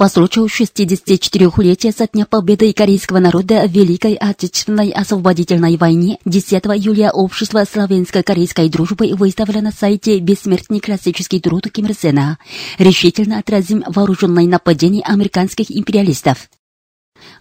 По случаю 64-летия со дня победы корейского народа в Великой Отечественной освободительной войне 10 июля Общество славянско-корейской дружбы выставило на сайте «Бессмертный классический труд Ким Ир Сена». Решительно отразим вооруженное нападение американских империалистов.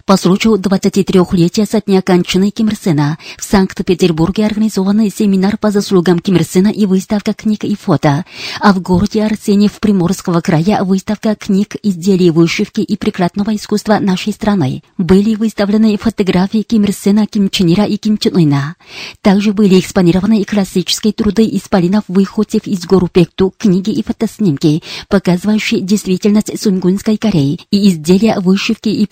По случаю 23-летия со дня кончины Ким Ир Сена в Санкт-Петербурге организован семинар по заслугам Ким Ир Сена и выставка книг и фото, а в городе Арсеньев Приморского края выставка книг, изделий вышивки и прикладного искусства нашей страны. Были выставлены фотографии Ким Ир Сена, Ким Чен Ира и Ким Чен Ына. Также были экспонированы классические труды исполинов выходцев из гору Пекту, книги и фотоснимки, показывающие действительность Сунгунской Кореи и изделия вышивки и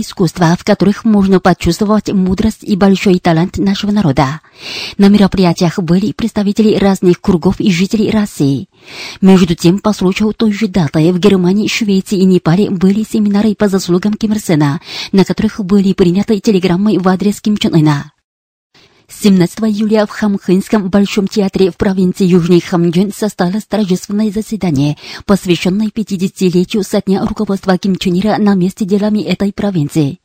искусства, в которых можно почувствовать мудрость и большой талант нашего народа. На мероприятиях были представители разных кругов и жителей России. Между тем, по случаю той же даты в Германии, Швеции и Непале были семинары по заслугам Ким Ир Сена, на которых были приняты телеграммы в адрес Ким Чен Ына. 17 июля в Хамхынском Большом театре в провинции Южный Хамгюн состоялось торжественное заседание, посвященное 50-летию со дня руководства Ким Чен Ира на месте делами этой провинции.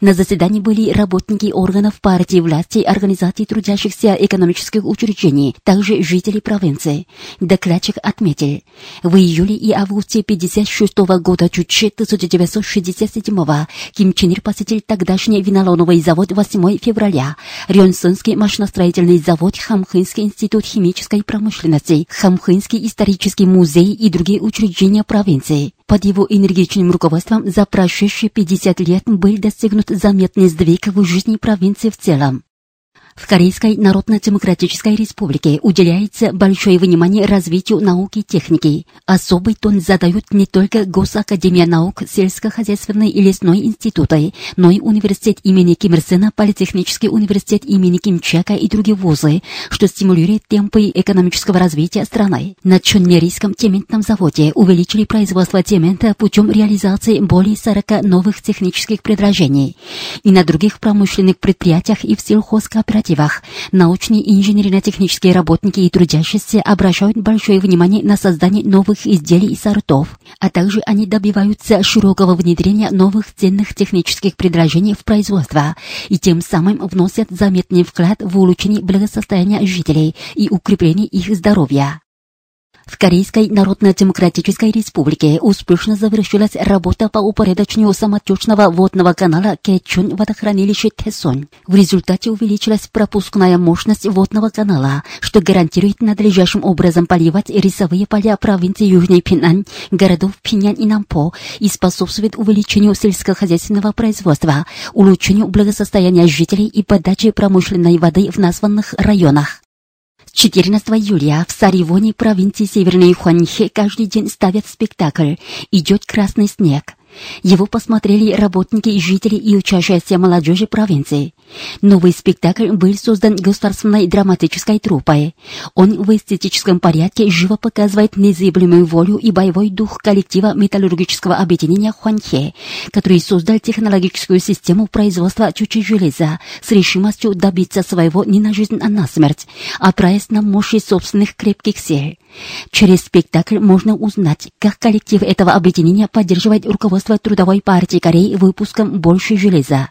На заседании были работники органов партии власти, организаций трудящихся экономических учреждений, также жители провинции. Докладчик отметил, в июле и августе 56 года Чучи 1967 Ким Чен Ир посетил тогдашний винолоновый завод 8 февраля, Рёнсонский машиностроительный завод, Хамхынский институт химической промышленности, Хамхынский исторический музей и другие учреждения провинции. Под его энергичным руководством за прошедшие 50 лет был достигнут заметный сдвиг в жизни провинции в целом. В Корейской Народно-Демократической Республике уделяется большое внимание развитию науки и техники. Особый тон задают не только Госакадемия наук, сельскохозяйственные и лесной институты, но и университет имени Ким Ир Сена, Политехнический университет имени Ким Чака и другие вузы, что стимулирует темпы экономического развития страны. На Чонмерийском цементном заводе увеличили производство цемента путем реализации более 40 новых технических предложений. И на других промышленных предприятиях и в сельхозкооперативах научные и инженерно-технические работники и трудящиеся обращают большое внимание на создание новых изделий и сортов, а также они добиваются широкого внедрения новых ценных технических предложений в производство и тем самым вносят заметный вклад в улучшение благосостояния жителей и укрепление их здоровья. В Корейской Народно-Демократической Республике успешно завершилась работа по упорядочению самотечного водного канала Кэчун водохранилище Тэсонь. В результате увеличилась пропускная мощность водного канала, что гарантирует надлежащим образом поливать рисовые поля провинции Южный Пинань, городов Пиньян и Нампо и способствует увеличению сельскохозяйственного производства, улучшению благосостояния жителей и подаче промышленной воды в названных районах. 14 июля в Саривоне провинции Северной Хуанхе каждый день ставят спектакль «Идет красный снег». Его посмотрели работники, жители и учащиеся молодежи провинции. Новый спектакль был создан государственной драматической труппой. Он в эстетическом порядке живо показывает незыблемую волю и боевой дух коллектива металлургического объединения Хуанхе, который создал технологическую систему производства чучи железа с решимостью добиться своего не на жизнь, а на смерть, опираясь на мощи собственных крепких сил. Через спектакль можно узнать, как коллектив этого объединения поддерживает руководство Трудовой партии Кореи выпуском больше железа.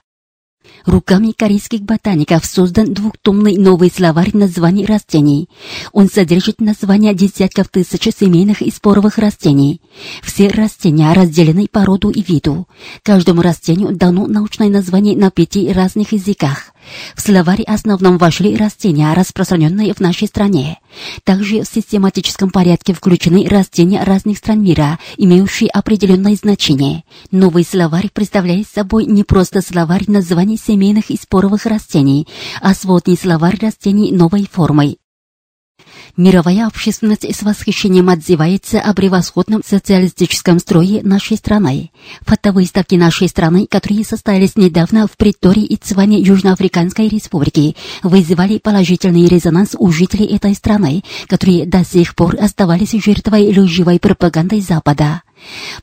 Руками корейских ботаников создан двухтомный новый словарь названий растений. Он содержит названия десятков тысяч семейных и споровых растений. Все растения разделены по роду и виду. Каждому растению дано научное название на пяти разных языках. В словаре основном вошли растения, распространенные в нашей стране. Также в систематическом порядке включены растения разных стран мира, имеющие определенное значение. Новый словарь представляет собой не просто словарь названий семейных и споровых растений, а сводный словарь растений новой формы. Мировая общественность с восхищением отзывается о превосходном социалистическом строе нашей страны. Фотовыставки нашей страны, которые состоялись недавно в Притории и Цване Южноафриканской республики, вызвали положительный резонанс у жителей этой страны, которые до сих пор оставались жертвой лживой пропаганды Запада.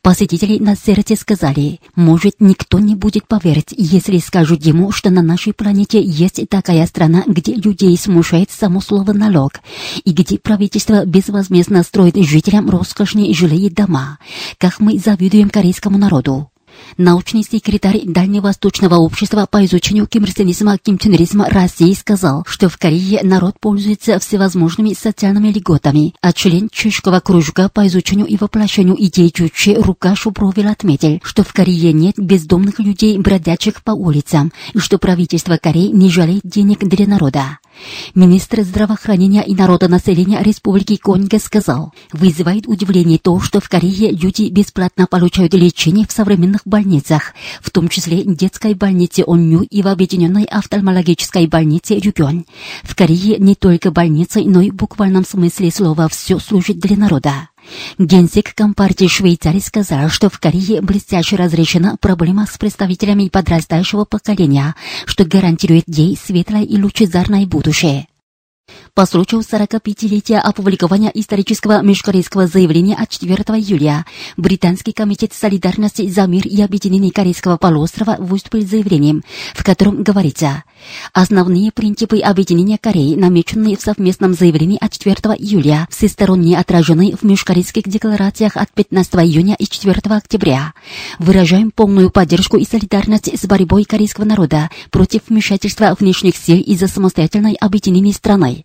Посетители на сердце сказали, может, никто не будет поверить, если скажут ему, что на нашей планете есть такая страна, где людей смущает само слово «налог», и где правительство безвозмездно строит жителям роскошные жилые дома, как мы завидуем корейскому народу. Научный секретарь Дальневосточного общества по изучению кимрсенизма кимченризма России сказал, что в Корее народ пользуется всевозможными социальными льготами, а член чешского кружка по изучению и воплощению идей Чучи Рука Шубровил отметил, что в Корее нет бездомных людей, бродячих по улицам, и что правительство Кореи не жалеет денег для народа. Министр здравоохранения и народонаселения Республики Конго сказал, вызывает удивление то, что в Корее люди бесплатно получают лечение в современных больницах, в том числе детской больнице Онню и в объединенной офтальмологической больнице Рюгён. В Корее не только больницы, но и в буквальном смысле слова все служит для народа. Генсек Компартии Швейцарии сказал, что в Корее блестяще разрешена проблема с представителями подрастающего поколения, что гарантирует ей светлое и лучезарное будущее. По случаю 45-летия опубликования исторического межкорейского заявления от 4 июля Британский комитет солидарности за мир и объединение Корейского полуострова выступил заявлением, в котором говорится «Основные принципы объединения Кореи, намеченные в совместном заявлении от 4 июля, всесторонне отражены в межкорейских декларациях от 15 июня и 4 октября. Выражаем полную поддержку и солидарность с борьбой корейского народа против вмешательства внешних сил из-за самостоятельной объединения страны.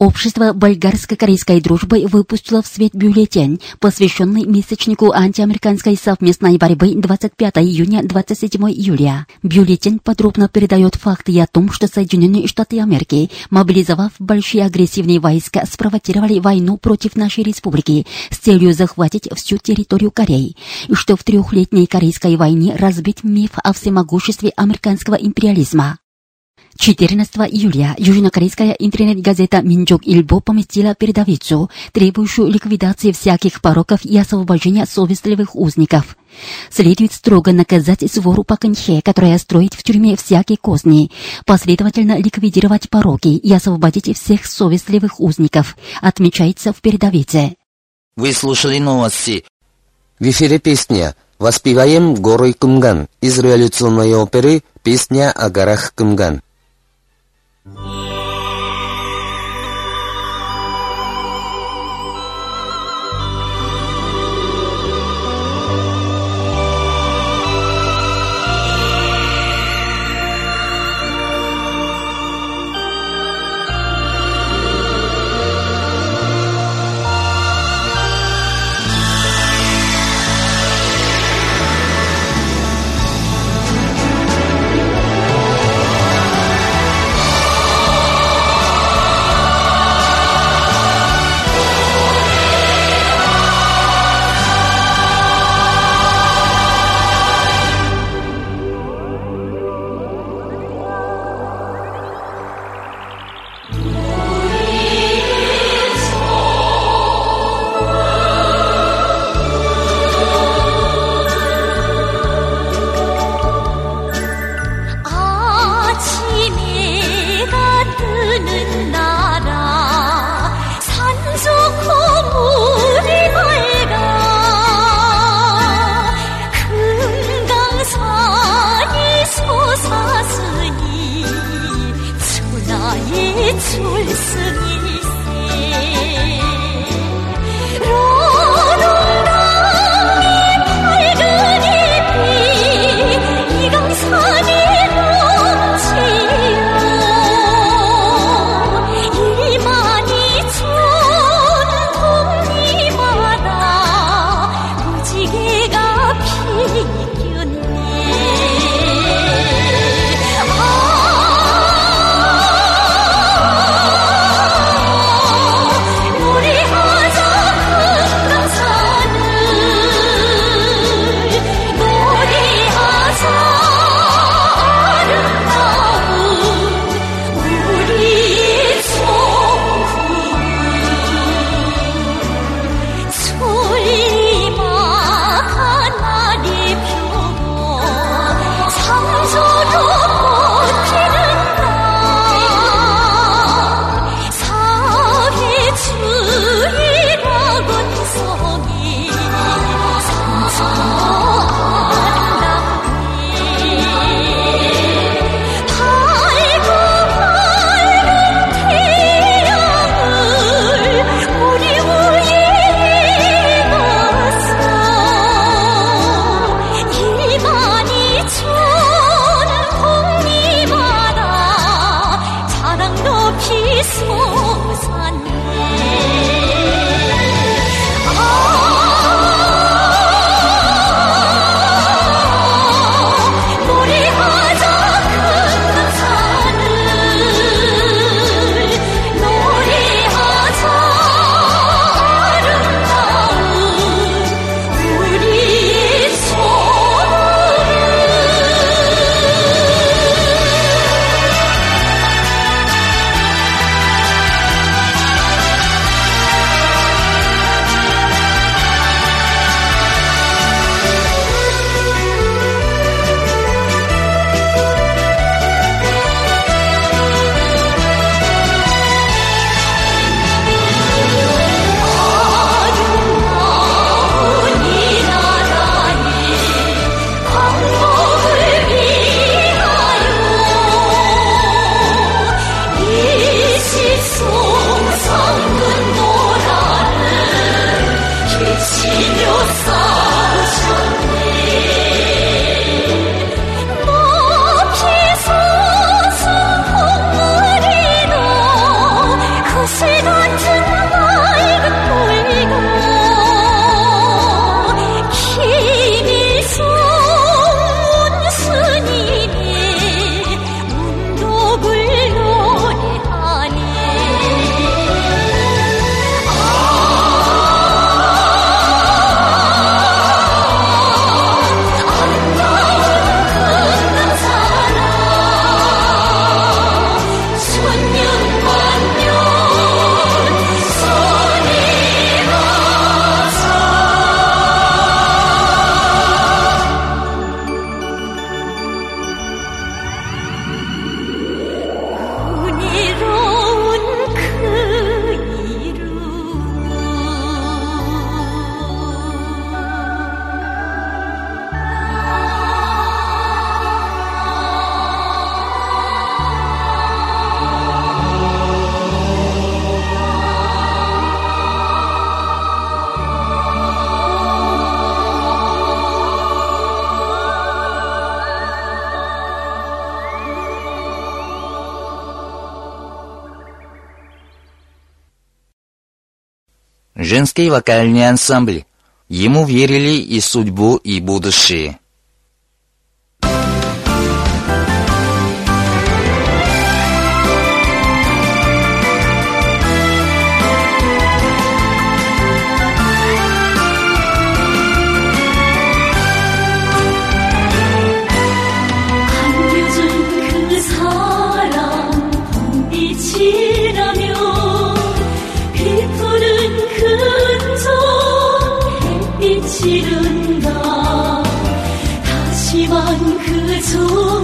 Общество болгарско-корейской дружбы выпустило в свет бюллетень, посвященный месячнику антиамериканской совместной борьбы 25 июня 27 июля. Бюллетень подробно передает факты о том, что Соединенные Штаты Америки, мобилизовав большие агрессивные войска, спровоцировали войну против нашей республики с целью захватить всю территорию Кореи, и что в трехлетней Корейской войне разбить миф о всемогуществе американского империализма. 14 июля южнокорейская интернет-газета «Минджок-Ильбо» поместила передовицу, требующую ликвидации всяких пороков и освобождения совестливых узников. Следует строго наказать свору Паканхе, которая строит в тюрьме всякие козни, последовательно ликвидировать пороки и освободить всех совестливых узников, отмечается в передовице. Вы слушали новости. В эфире песня «Воспеваем горой Кумган» из революционной оперы «Песня о горах Кумган». Yeah. женский вокальный ансамбль. Ему верили и судьбу, и будущее. 실은가 다시만 그 소리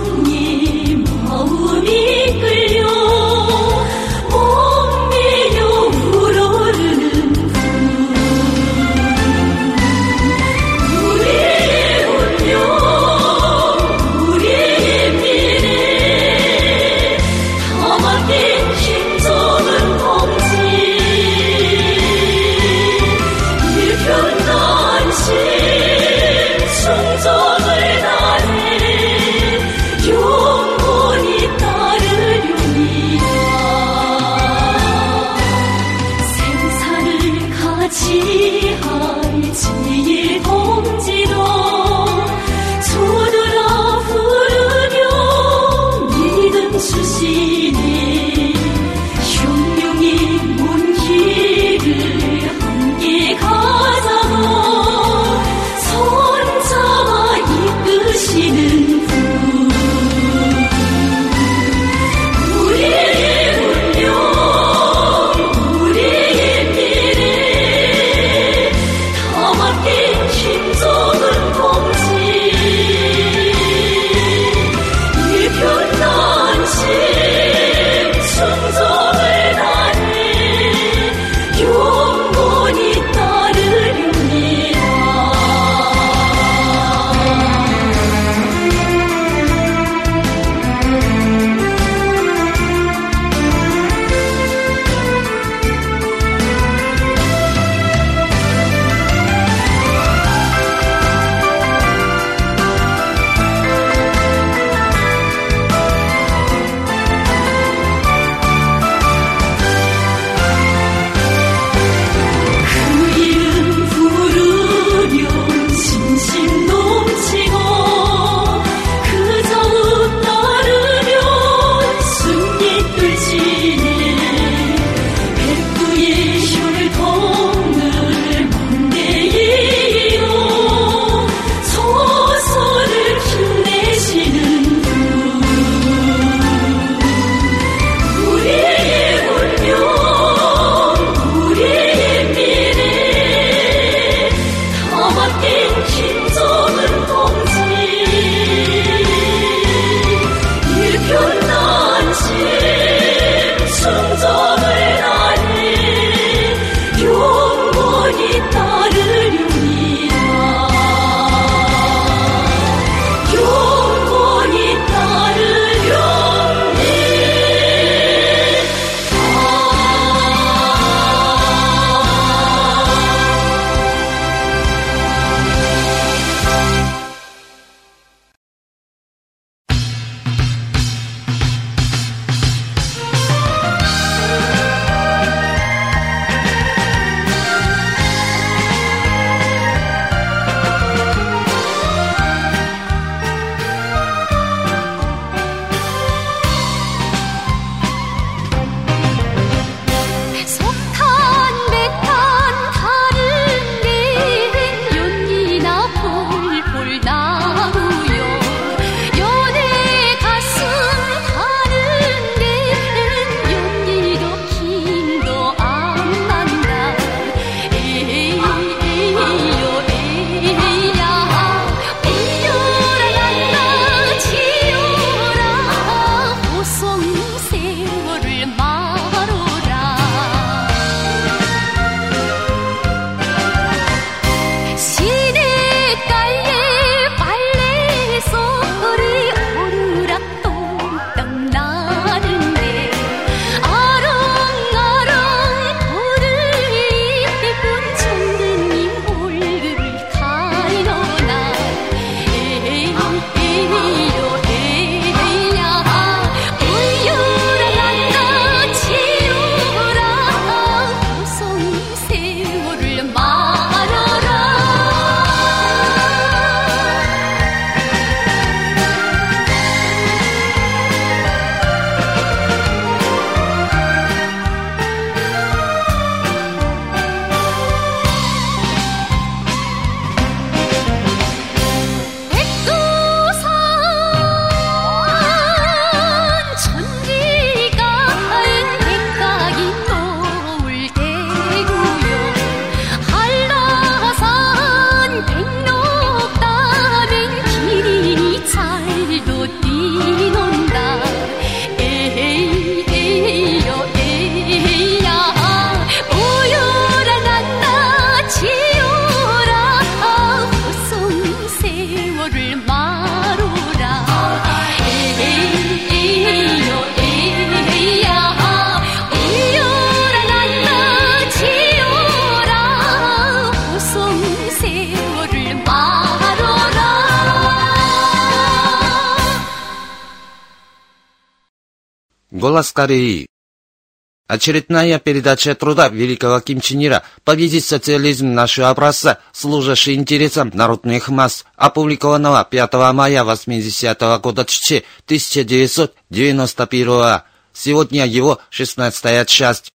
Голос Кореи. Очередная передача труда великого Ким Чен Ира «Победить социализм нашего образца, служащий интересам народных масс», опубликованного 5 мая 80 -го года 1991 Сегодня его 16 часть.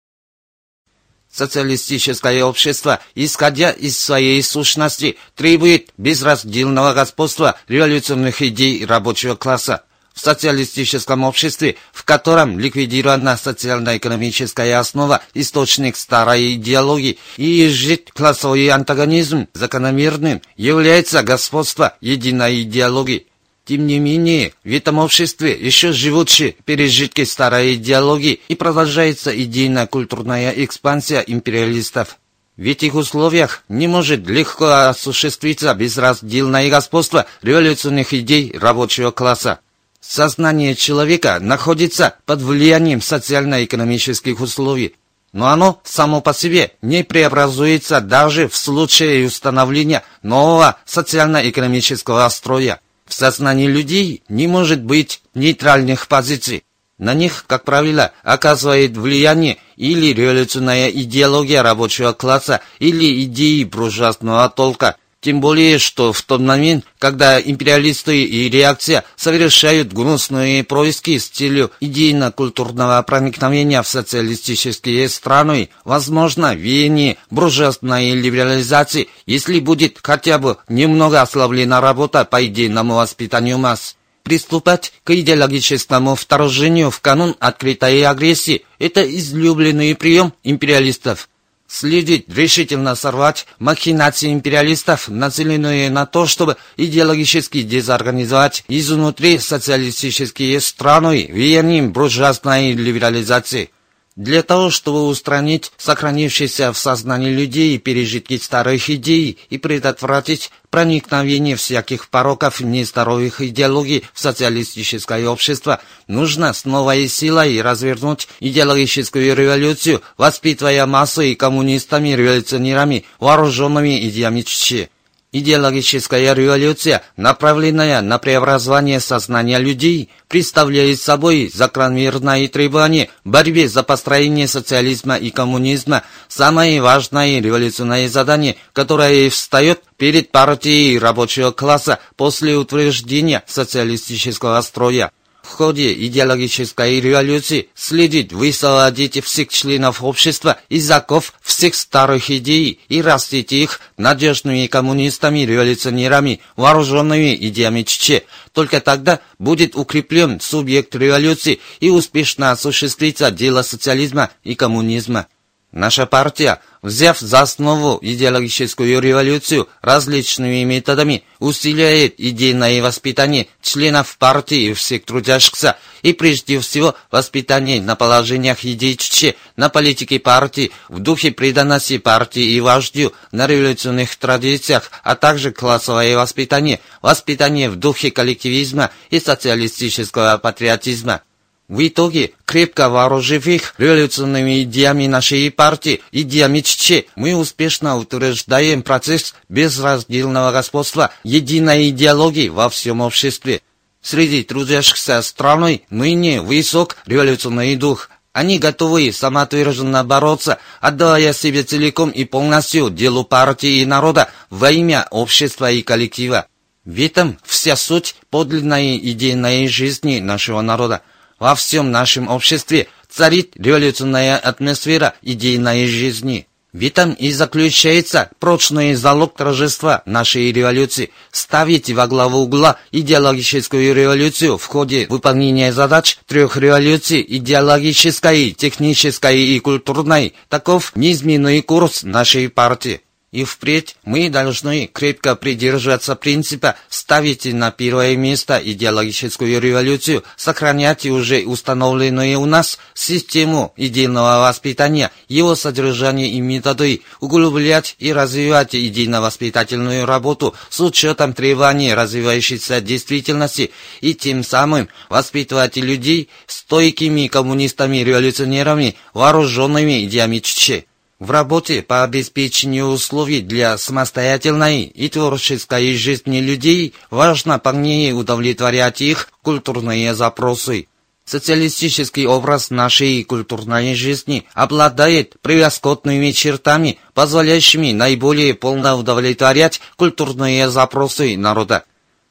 Социалистическое общество, исходя из своей сущности, требует безраздельного господства революционных идей рабочего класса. В социалистическом обществе, в котором ликвидирована социально-экономическая основа, источник старой идеологии и жить классовый антагонизм закономерным, является господство единой идеологии. Тем не менее, в этом обществе еще живучи пережитки старой идеологии и продолжается идейно-культурная экспансия империалистов. В этих условиях не может легко осуществиться безраздельное господство революционных идей рабочего класса. Сознание человека находится под влиянием социально-экономических условий, но оно само по себе не преобразуется даже в случае установления нового социально-экономического строя. В сознании людей не может быть нейтральных позиций. На них, как правило, оказывает влияние или революционная идеология рабочего класса, или идеи буржуазного толка – тем более, что в тот момент, когда империалисты и реакция совершают гнусные происки с целью идейно-культурного проникновения в социалистические страны, возможно, веяние буржуазной либерализации, если будет хотя бы немного ослаблена работа по идейному воспитанию масс. Приступать к идеологическому вторжению в канун открытой агрессии – это излюбленный прием империалистов – следует решительно сорвать махинации империалистов, нацеленные на то, чтобы идеологически дезорганизовать изнутри социалистические страны влиянием буржуазной либерализации. Для того, чтобы устранить сохранившиеся в сознании людей пережитки старых идей и предотвратить проникновение всяких пороков нездоровых идеологий в социалистическое общество, нужно с новой силой развернуть идеологическую революцию, воспитывая массы коммунистами-революционерами, вооруженными идеями Чечи. Идеологическая революция, направленная на преобразование сознания людей, представляет собой закономерное требование борьбе за построение социализма и коммунизма, самое важное революционное задание, которое встает перед партией рабочего класса после утверждения социалистического строя. В ходе идеологической революции следует высвободить всех членов общества из оков всех старых идей и растить их надежными коммунистами-революционерами, вооруженными идеями Чече. Только тогда будет укреплен субъект революции и успешно осуществится дело социализма и коммунизма. Наша партия, взяв за основу идеологическую революцию различными методами, усиляет идейное воспитание членов партии и всех трудящихся, и прежде всего воспитание на положениях идей Чече, на политике партии, в духе преданности партии и вождю, на революционных традициях, а также классовое воспитание, воспитание в духе коллективизма и социалистического патриотизма. В итоге, крепко вооружив их революционными идеями нашей партии, идеями Чече, мы успешно утверждаем процесс безраздельного господства единой идеологии во всем обществе. Среди трудящихся страной ныне высок революционный дух. Они готовы самоотверженно бороться, отдавая себе целиком и полностью делу партии и народа во имя общества и коллектива. В этом вся суть подлинной идейной жизни нашего народа. Во всем нашем обществе царит революционная атмосфера идейной жизни. В этом и заключается прочный залог торжества нашей революции – ставить во главу угла идеологическую революцию в ходе выполнения задач трех революций – идеологической, технической и культурной. Таков неизменный курс нашей партии. И впредь мы должны крепко придерживаться принципа ставить на первое место идеологическую революцию, сохранять уже установленную у нас систему идейного воспитания, его содержание и методы, углублять и развивать идейно-воспитательную работу с учетом требований развивающейся действительности и тем самым воспитывать людей стойкими коммунистами-революционерами, вооруженными идеями Чече. В работе по обеспечению условий для самостоятельной и творческой жизни людей важно полнее удовлетворять их культурные запросы. Социалистический образ нашей культурной жизни обладает превосходными чертами, позволяющими наиболее полно удовлетворять культурные запросы народа.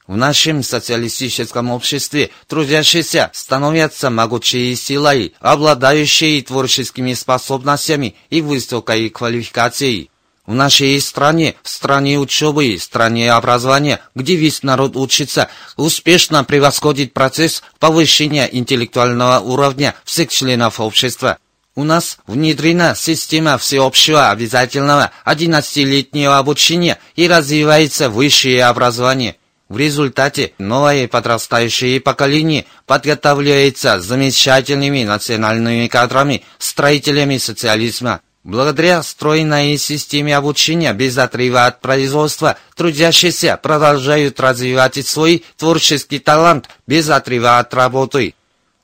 В нашем социалистическом обществе трудящиеся становятся могучей силой, обладающей творческими способностями и высокой квалификацией. В нашей стране, в стране учебы, в стране образования, где весь народ учится, успешно превосходит процесс повышения интеллектуального уровня всех членов общества. У нас внедрена система всеобщего обязательного 11-летнего обучения и развивается высшее образование. В результате новое подрастающее поколение подготавливается замечательными национальными кадрами, строителями социализма. Благодаря стройной системе обучения без отрыва от производства, трудящиеся продолжают развивать свой творческий талант без отрыва от работы.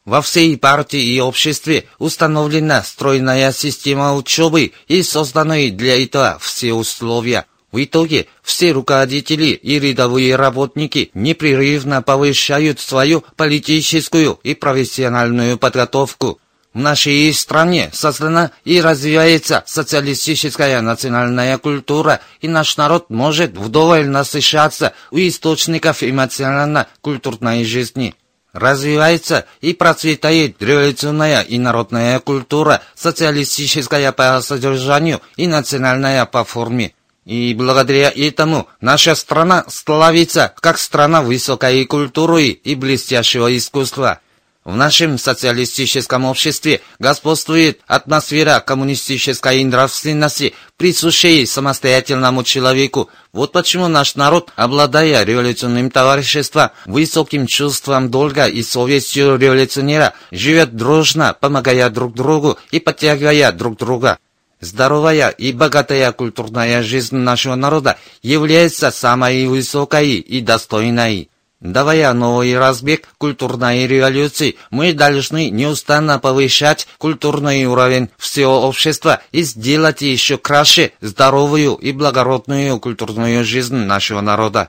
Во всей партии и обществе установлена стройная система учебы и созданы для этого все условия. В итоге все руководители и рядовые работники непрерывно повышают свою политическую и профессиональную подготовку. В нашей стране создана и развивается социалистическая национальная культура, и наш народ может вдоволь насыщаться у источников эмоционально-культурной жизни. Развивается и процветает революционная и народная культура, социалистическая по содержанию и национальная по форме. И благодаря этому наша страна славится как страна высокой культуры и блестящего искусства. В нашем социалистическом обществе господствует атмосфера коммунистической нравственности, присущей самостоятельному человеку. Вот почему наш народ, обладая революционным товариществом, высоким чувством долга и совестью революционера, живет дружно, помогая друг другу и подтягивая друг друга. Здоровая и богатая культурная жизнь нашего народа является самой высокой и достойной. Давая новый разбег культурной революции, мы должны неустанно повышать культурный уровень всего общества и сделать еще краше здоровую и благородную культурную жизнь нашего народа.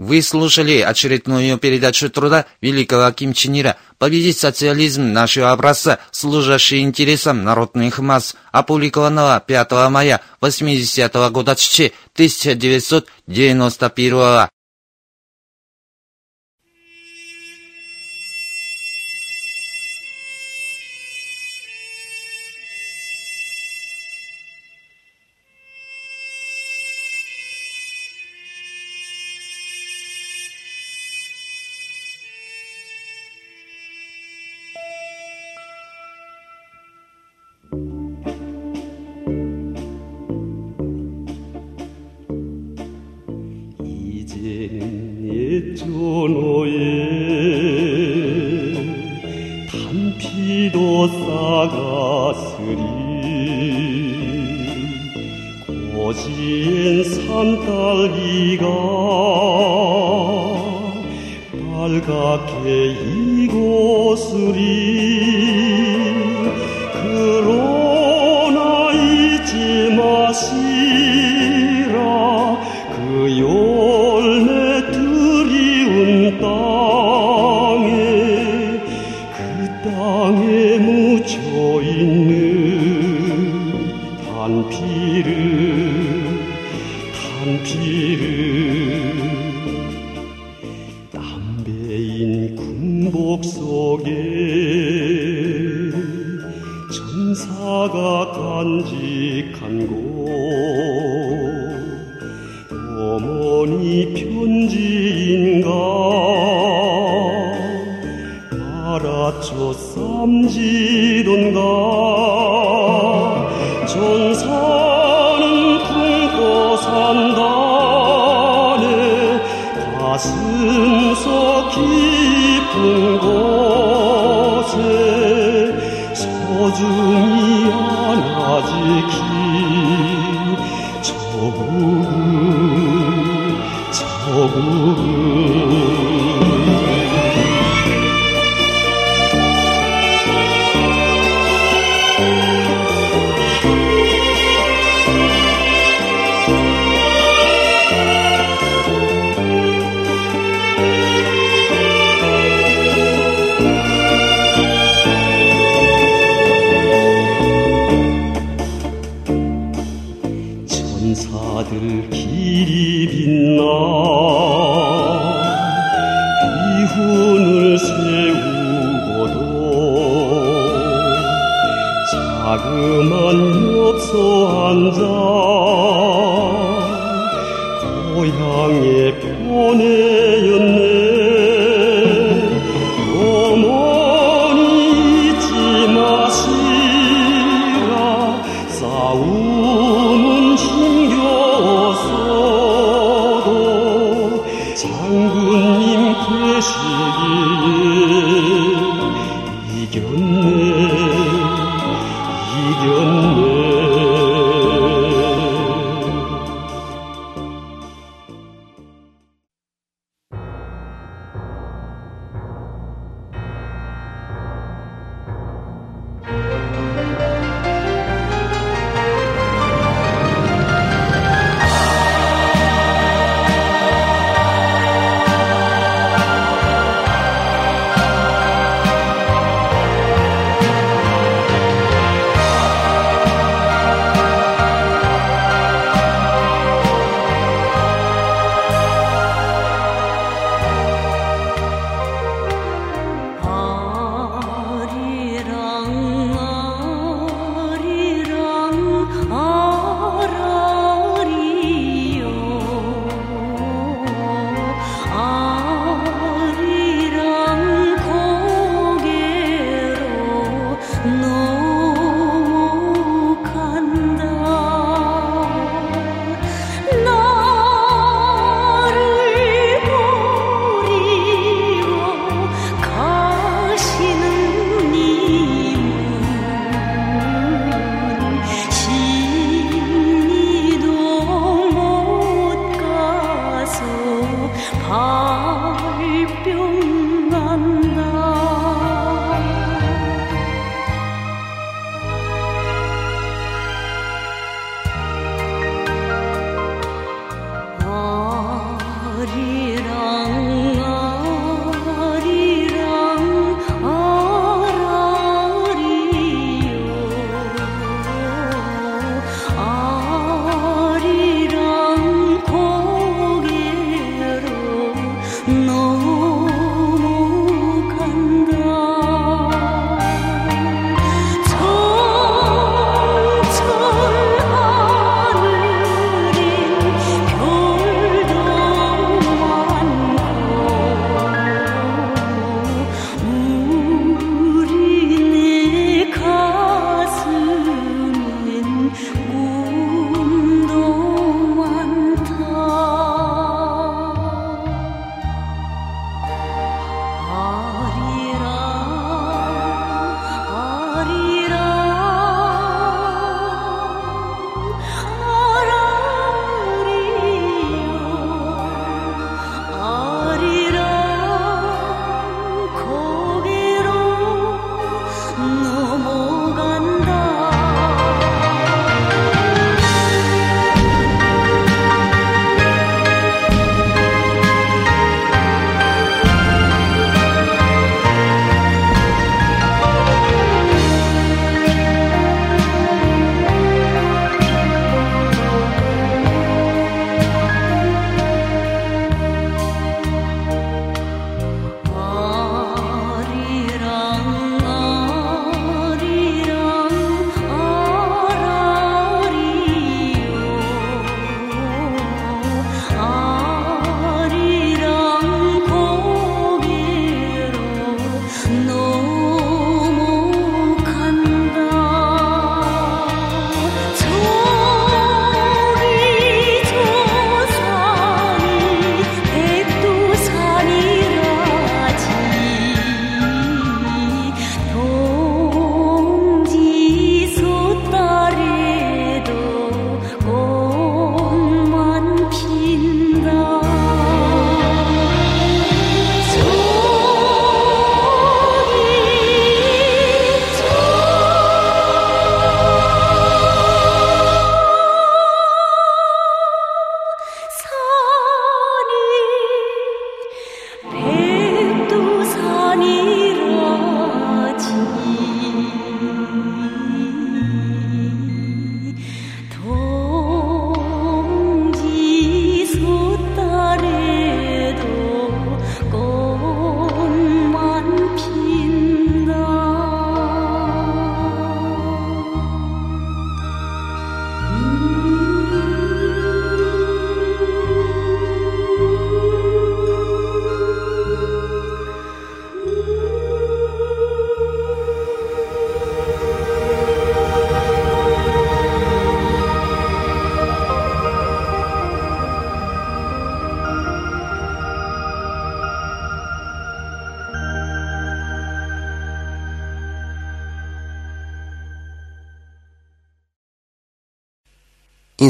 Вы слушали очередную передачу труда великого Ким Чен Ира. «Победить социализм нашего образца, служащий интересам народных масс», опубликованного 5 мая 80 -го года 1991이 산딸기가 빨갛게 이곳으리 그러나 잊지 마시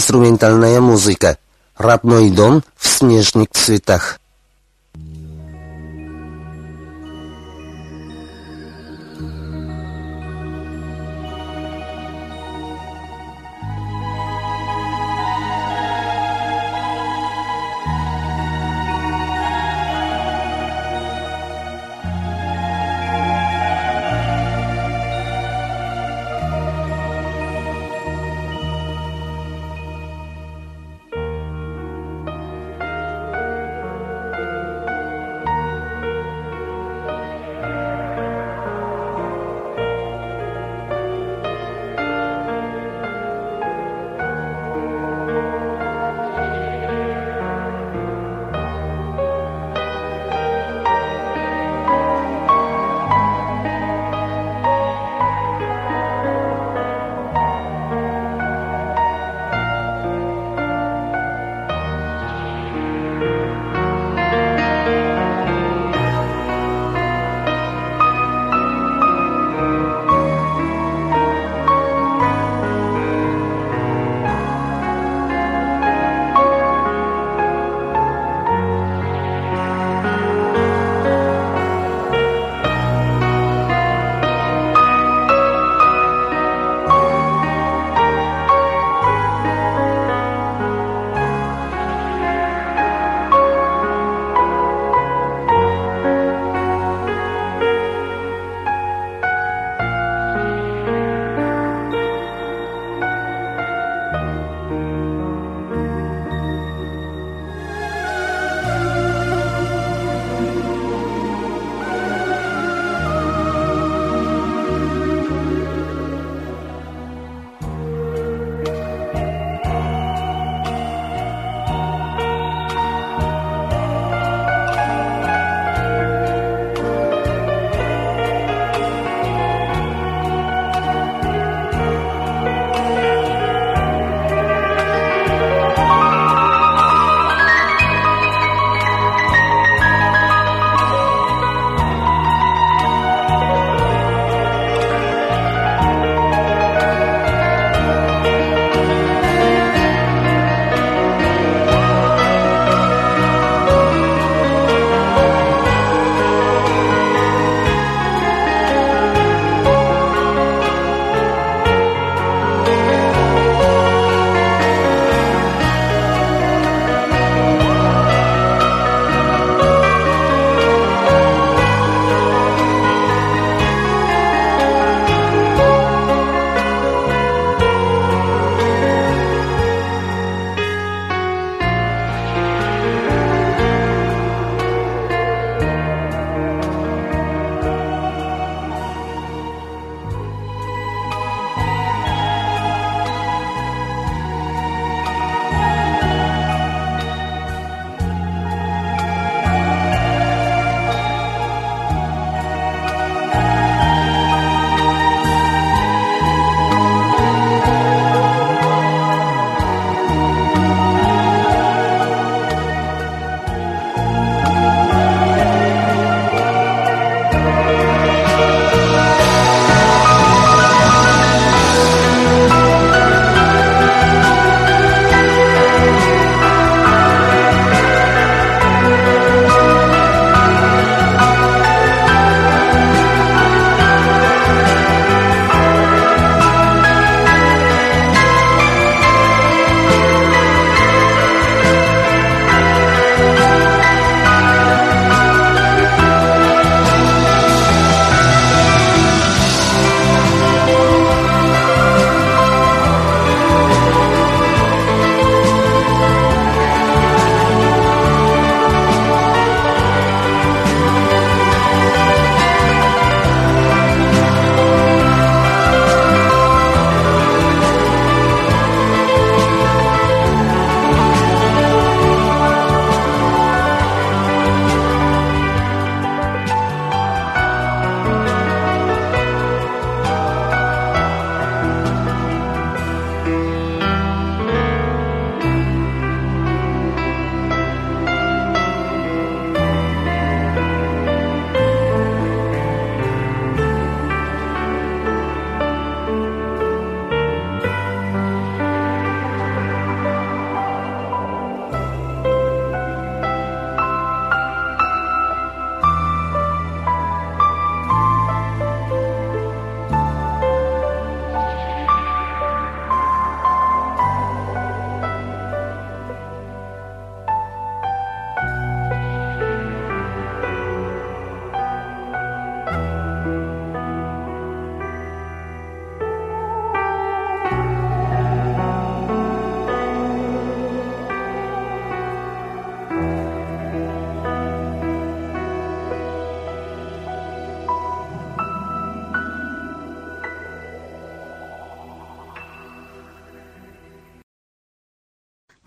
Инструментальная музыка. Родной дом в снежных цветах.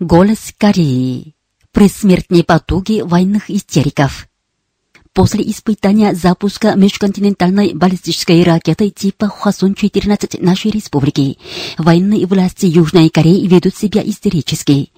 Голос Кореи. Предсмертные потуги военных истериков. После испытания запуска межконтинентальной баллистической ракеты типа Хвасон-14 нашей республики, военные власти Южной Кореи ведут себя истерически.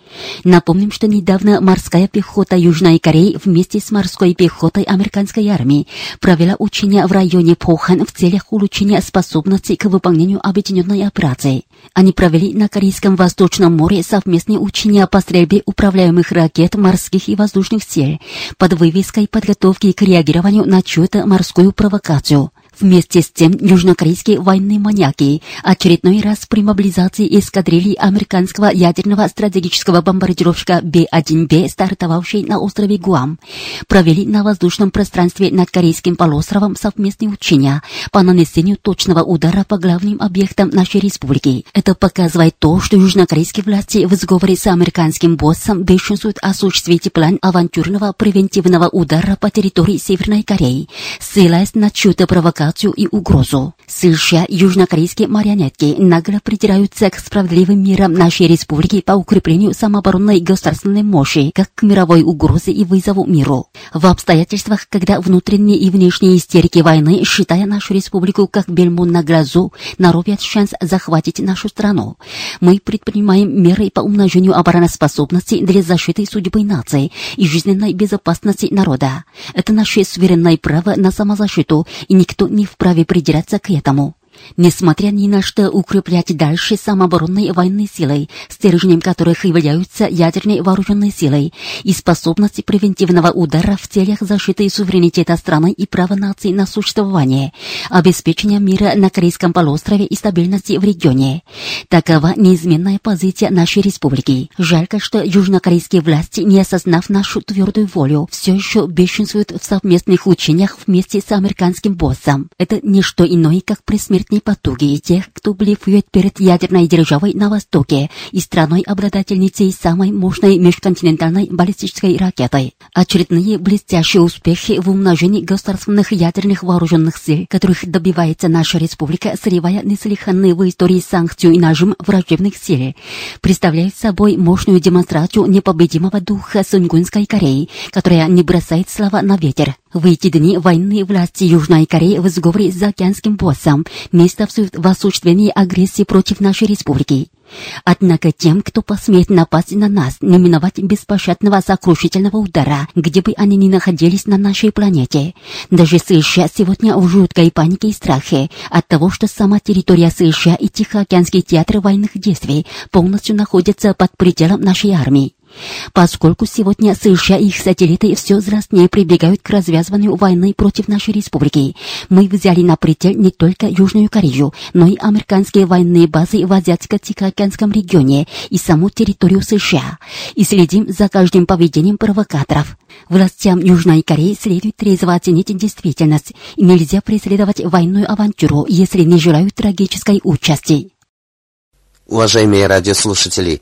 Напомним, что недавно морская пехота Южной Кореи вместе с морской пехотой американской армии провела учения в районе Похан в целях улучшения способностей к выполнению объединенной операции. Они провели на Корейском Восточном море совместные учения по стрельбе управляемых ракет морских и воздушных сил под вывеской подготовки к реагированию на чью-то морскую провокацию. Вместе с тем, южнокорейские военные маньяки очередной раз при мобилизации эскадрильи американского ядерного стратегического бомбардировщика Б-1Б, стартовавшей на острове Гуам, провели на воздушном пространстве над Корейским полуостровом совместные учения по нанесению точного удара по главным объектам нашей республики. Это показывает то, что южнокорейские власти в сговоре с американским боссом бешенствуют осуществить план авантюрного превентивного удара по территории Северной Кореи, ссылаясь на чью-то провокацию провокацию и угрозу. США и южнокорейские марионетки нагло придираются к справедливым мерам нашей республики по укреплению самооборонной государственной мощи, как к мировой угрозе и вызову миру. В обстоятельствах, когда внутренние и внешние истерики войны, считая нашу республику как бельму на глазу, наровят шанс захватить нашу страну, мы предпринимаем меры по умножению обороноспособности для защиты судьбы нации и жизненной безопасности народа. Это наше суверенное право на самозащиту, и никто не вправе придираться к этому. Несмотря ни на что укреплять дальше самооборонной военной силой, стержнем которых являются ядерные вооруженные силы и способности превентивного удара в целях защиты суверенитета страны и права нации на существование, обеспечения мира на Корейском полуострове и стабильности в регионе. Такова неизменная позиция нашей республики. Жалко, что южнокорейские власти, не осознав нашу твердую волю, все еще бешенствуют в совместных учениях вместе с американским боссом. Это не что иное, как пресмертные потуги тех, кто блефует перед ядерной державой на Востоке и страной-обладательницей самой мощной межконтинентальной баллистической ракетой. Очередные блестящие успехи в умножении государственных ядерных вооруженных сил, которых добивается наша республика, срывая неслыханные в истории санкцию и нажим враждебных сил, представляют собой мощную демонстрацию непобедимого духа Сунгунской Кореи, которая не бросает слова на ветер. В эти дни военные власти Южной Кореи в сговоре с заокеанским боссом местовствуют в осуществлении агрессии против нашей республики. Однако тем, кто посмеет напасть на нас, не миновать беспощадного сокрушительного удара, где бы они ни находились на нашей планете. Даже США сегодня в жуткой панике и страхе от того, что сама территория США и Тихоокеанский театр военных действий полностью находятся под пределом нашей армии. Поскольку сегодня США и их сателлиты все взрослее прибегают к развязыванию войны против нашей республики, мы взяли на прицел не только Южную Корею, но и американские военные базы в Азиатско-Тихоокеанском регионе и саму территорию США, и следим за каждым поведением провокаторов. Властям Южной Кореи следует трезво оценить действительность, и нельзя преследовать военную авантюру, если не желают трагической участи. Уважаемые радиослушатели,